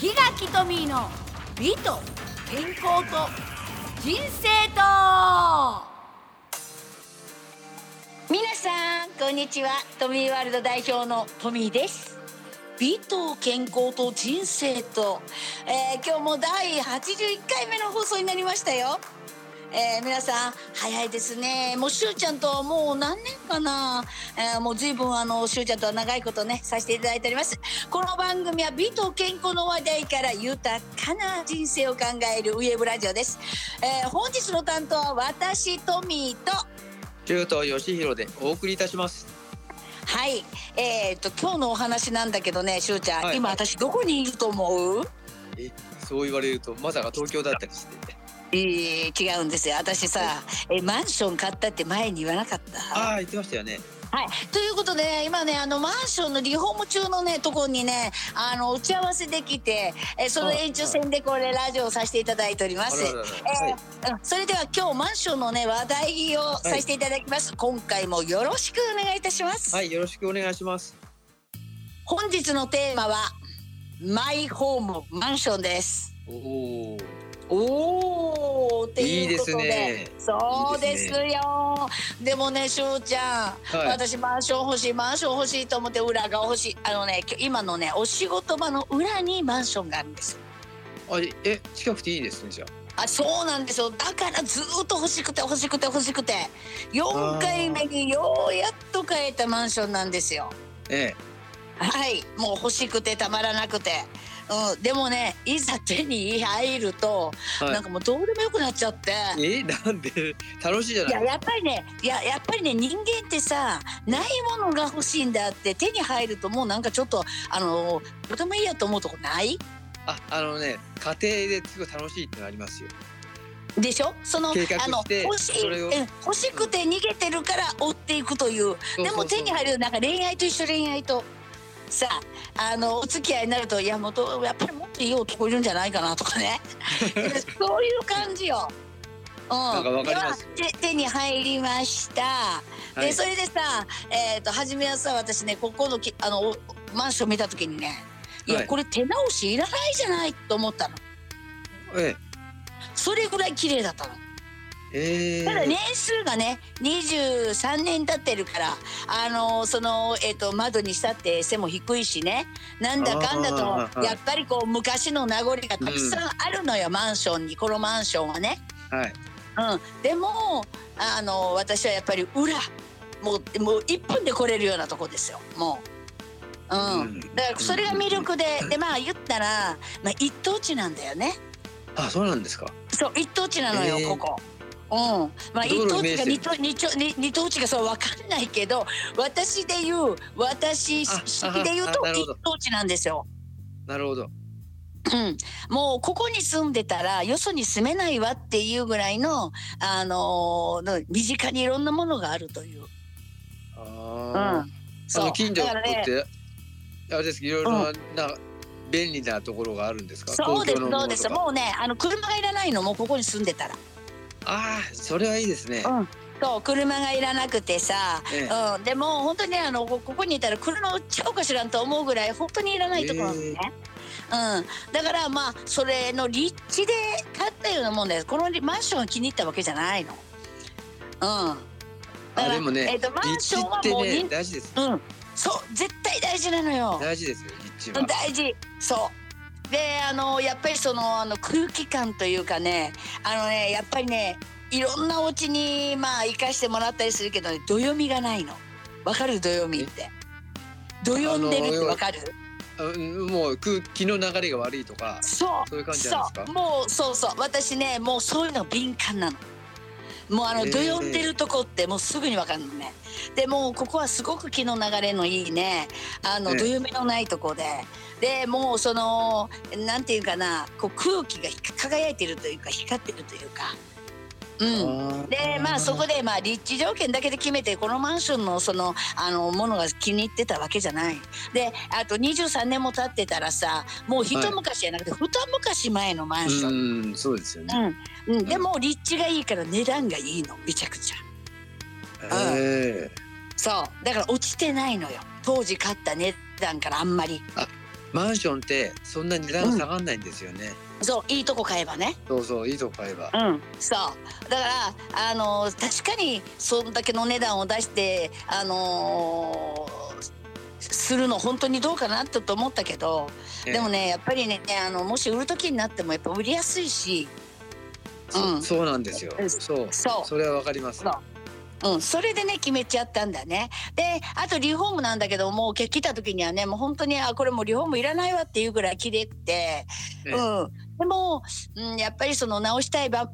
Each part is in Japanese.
檜垣トミーの美と健康と人生と皆さんこんにちはトミーワールド代表のトミーです美と健康と人生と、えー、今日も第81回目の放送になりましたよえー、皆さん早いですね。もうしゅうちゃんともう何年かな、えー、もう随分あのしゅうちゃんとは長いことねさせていただいております。この番組は美と健康の話題から豊かな人生を考えるウェブラジオです、えー、本日の担当は私トミーと。中東義弘でお送りいたします。はい、えーと、と今日のお話なんだけどねしゅうちゃん、はい、今私どこにいると思う？えそう言われるとまさか東京だったりしてえー、違うんですよ。私さ、えマンション買ったって前に言わなかった。ああ言ってましたよね。はい、ということで今ねあのマンションのリフォーム中のねところにねあの打ち合わせできてえその延長線でこれラジオをさせていただいております。えそれでは今日マンションのね話題をさせていただきます、はい、今回もよろしくお願いいたします。はいよろしくお願いします。本日のテーマはマイホームマンションです。おお。おおっていうことで、ね、そうですよ、ね、でもねしゅうちゃん、はい、私マンション欲しいマンション欲しいと思って裏が欲しい。あのね今のねお仕事場の裏にマンションがあるんですあえ近くていいですねじゃあ。そうなんですよ。だからずっと欲しくて欲しくて欲しくて。4回目にようやっと買えたマンションなんですよ。ええ。はい。もう欲しくてたまらなくてうん、でもねいざ手に入ると、はい、なんかもうどうでもよくなっちゃって。え？なんで？楽しいじゃない。いややっぱりねいややっぱりね人間ってさないものが欲しいんだって手に入るともうなんかちょっとあのとてもいいやと思うとこない？ああのね家庭ですごい楽しいってのありますよ。でしょ？そのあの欲しい欲しくて逃げてるから追っていくという。でも手に入るなんか恋愛と一緒恋愛と。さあのお付き合いになるといやもとやっぱりもっといい男いるんじゃないかなとかね そういう感じよ。うん、では手に入りました。はい、でそれでさ、えーと、初めはさ私ねここのきあのマンション見た時にねいや、はい、これ手直しいらないじゃないと思ったの。ええ、それぐらい綺麗だったの。えー、ただ年数がね23年経ってるからあのその、えーと、窓にしたって背も低いしね。なんだかんだとやっぱりこう昔の名残がたくさんあるのよ、うん、マンションに。このマンションはね。はい。うん、でもあの私はやっぱり裏もうもう1分で来れるようなとこですよ。もう。うん、だからそれが魅力で、でまあ言ったら、まあ、一等地なんだよね。あそうなんですか。そう一等地なのよ、えー、ここ。うん、まあ一等地か二等二二二等地かそうわかんないけど私で言う私式で言うと一等地なんですよ。なるほど。うん、もうここに住んでたらよそに住めないわっていうぐらいの、あのー、身近にいろんなものがあるという。あうん、そう。近所って、ね、あれですいろいろな、うん、便利なところがあるんですか？そうですそうです。もうねあの車がいらないのもうここに住んでたら。ああそれはいいですね。うんそう車がいらなくてさ、ええ、うん、でも本当にあのここにいたら車売っちゃおうかしらんと思うぐらい本当にいらないところなすね。えー、うん、だからまあそれの立地で買ったようなもんですこのマンションが気に入ったわけじゃないの。うん。あでもね、えーと、マンションはもう、ね、大事です。うん、そう絶対大事なのよ。大事ですよ立地は。大事そう。であのやっぱりそのあの空気感というかねあのねやっぱりねいろんなお家にまあ行かしてもらったりするけど、ね、どよみがないの。わかる？どよみって。どよんでるってわかる？もう空気の流れが悪いとかそう。そういう感じなんですか？もうそうそう。私ねもうそういうの敏感なのもうあのどよんでるとこってもうすぐにわかるのね。でもここはすごく気の流れのいいねあのどよめのないとこで。でもうそのなんていうかなこう空気が輝いてるというか光ってるというか。うん、でまあそこでまあ立地条件だけで決めてこのマンションのそのあのものが気に入ってたわけじゃない。であと23年も経ってたらさもう一昔じゃなくて、はい、二昔前のマンション。うんそうですよね、うん、うん、でも立地がいいから値段がいいの。めちゃくちゃ。うん、そう。だから落ちてないのよ。当時買った値段からあんまり。あマンションってそんな値段下がんないんですよね。うん、そういいとこ買えばね。そうそういいとこ買えば。うん、そうだからあの確かにそんだけの値段を出してあのするの本当にどうかなと思ったけど、でもねやっぱりねあのもし売る時になってもやっぱ売りやすいし。うん、そうなんですよ。そう。そう。それはわかります。うん、それでね決めちゃったんだね。であとリフォームなんだけどもう来た時にはねもう本当にあこれもうリフォームいらないわっていうぐらい綺麗って、うん、でも、うん、やっぱりその直したい場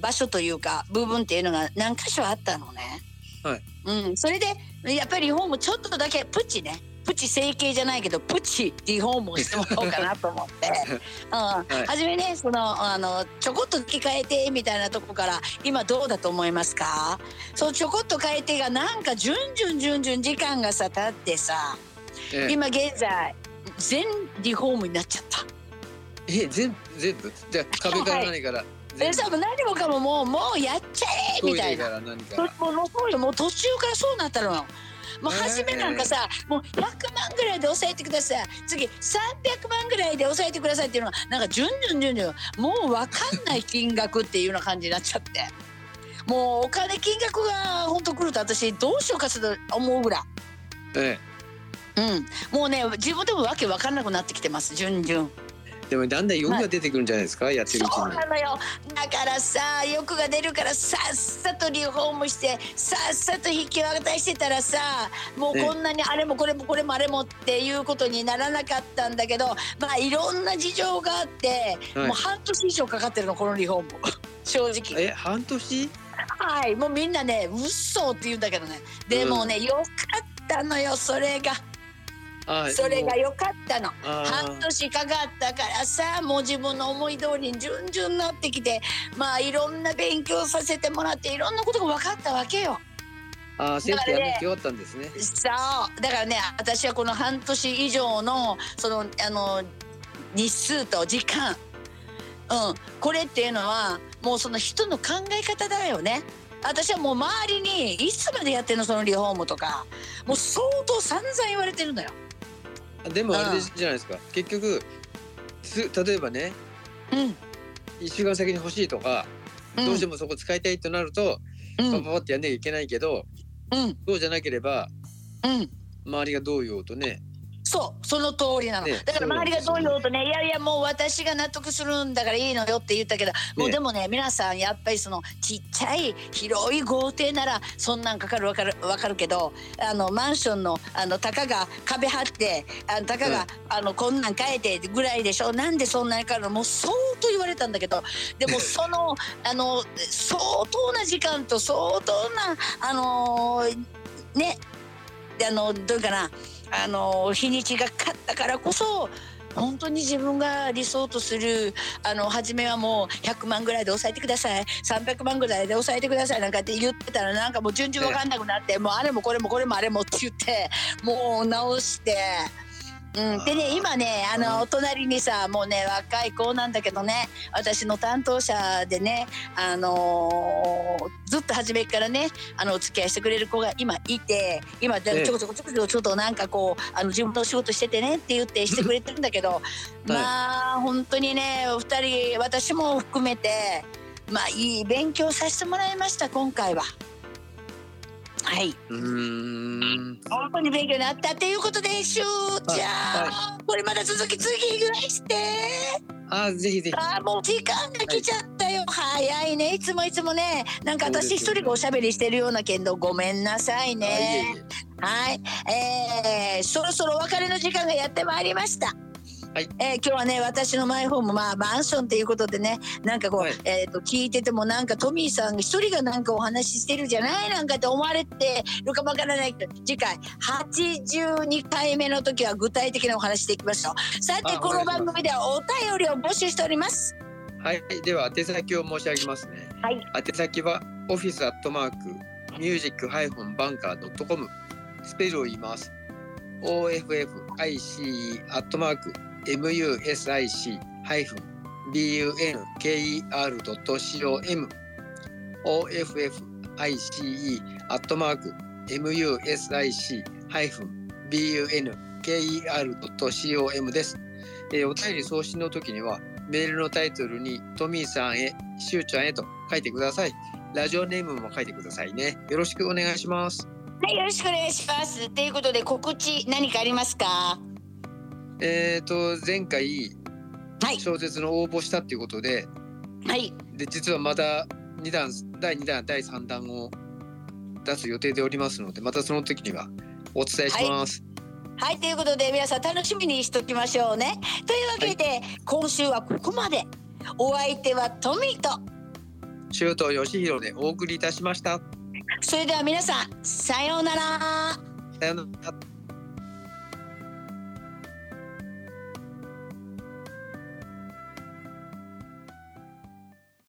場所というか部分っていうのが何箇所あったのね。はい。うん、それでやっぱりリフォームちょっとだけプチね。プチ整形じゃないけどプチリフォームをしてもらおうかなと思って、うん。はい、初めねそのあのちょこっと着替えてみたいなとこから今どうだと思いますか？そうちょこっと変えてがなんか順々順々時間がさ経ってさ、ええ、今現在全リフォームになっちゃった。え全全部？じゃ壁から何から、はいえさ何もかももうもうやっちゃえみたいな。もうもう途中からそうなったの。もう初めなんかさ、もう100万ぐらいで抑えてください。次300万ぐらいで抑えてくださいっていうのがなんか順々順々もう分かんない金額っていうような感じになっちゃって。もうお金金額が本当来ると私どうしようかと思うぐらい。ええ、うん、もうね自分でもわけ分かんなくなってきてます順々。でもだんだん欲が出てくるんじゃないですか、はい、やってるうちに。だからさ欲が出るからさっさとリフォームしてさっさと引き渡してたらさもうこんなにあれもこれもこれもあれもっていうことにならなかったんだけどまあいろんな事情があって、はい、もう半年以上かかってるのこのリフォーム。正直。え半年？はい。もうみんなね嘘って言うんだけどね。でもね、うん、よかったのよそれが。それが良かったの半年かかったからさもう自分の思い通りに順々になってきてまあいろんな勉強させてもらっていろんなことが分かったわけよ。ああ、先生やめてよったんですね。そうだからね私はこの半年以上のそのあの日数と時間、うん、これっていうのはもうその人の考え方だよね。私はもう周りにいつまでやってんのそのリフォームとかもう相当散々言われてるのよ。でもあれじゃないですか、結局す例えばね、うん、1週間先に欲しいとか、うん、どうしてもそこ使いたいとなると、うん、パパパってやんなきゃいけないけど、うん、そうじゃなければ、うん、周りがどう言おうとねそうその通りなの、ね、だから周りがどう言おうとねいやいやもう私が納得するんだからいいのよって言ったけど、ね、もうでもね皆さんやっぱりそのちっちゃい広い豪邸ならそんなんかかるわかるわかるけどあのマンションのあのたかが壁張ってあのたかが、うん、あのこんなん変えてぐらいでしょ。なんでそんなにかかるのもう相当言われたんだけどでもその あの相当な時間と相当なあのー、ねあのどうかなあの日にちがかったからこそ本当に自分が理想とするあの初めはもう100万ぐらいで抑えてください300万ぐらいで抑えてくださいなんかって言ってたらなんかもう順々分かんなくなって、もうあれもこれもこれもあれもって言ってもう直して。うん、でね今ねあのお隣にさもうね若い子なんだけどね私の担当者でねあのー、ずっと初めからねあのお付き合いしてくれる子が今いて今ちょこちょこちょこちょこちょっとなんかこうあの自分の仕事しててねって言ってしてくれてるんだけど、まあ本当にねお二人私も含めてまあいい勉強させてもらいました今回は。はい。うん。本当に勉強になったっていうことでしゅじゃあ、はい、これまだ続き次ぐらいして。あぜひぜひ。あもう時間が来ちゃったよ、はい、早いね。いつもいつもね。なんか私一人がおしゃべりしてるようなけどごめんなさいねはい、えー、そろそろお別れの時間がやってまいりましたはい、えー、今日はね私のマイホームまあマンションっていうことでねなんかこう、はい、えー、と聞いててもなんかトミーさん一人がなんかお話ししてるじゃないなんかって思われてるかもわからないけど次回82回目の時は具体的なお話していきましょう。さてこの番組ではお便りを募集しております。はいでは宛先を申し上げますね。はい。宛先はオフィスアットマークミュージックハイフンバンカードットコムスペルを言います。OFFIC アットマーク music-bunker.com office アットマーク music-bun KER.com です、えーお便り送信の時にはメールのタイトルにトミーさんへ、しゅうちゃんへと書いてください。ラジオネームも書いてくださいね。よろしくお願いします。はい、よろしくお願いします。ということで告知何かありますか？えっ、と前回はい、小説の応募したっていうことで、はい、で実はまた二弾第2弾第3弾を出す予定でおりますので、またその時にはお伝えします。はい、ということで皆さん楽しみにしときましょうね。というわけで、今週はここまで。お相手はトミーと。シュート義弘でお送りいたしました。それでは皆さん、さようなら。さよなら。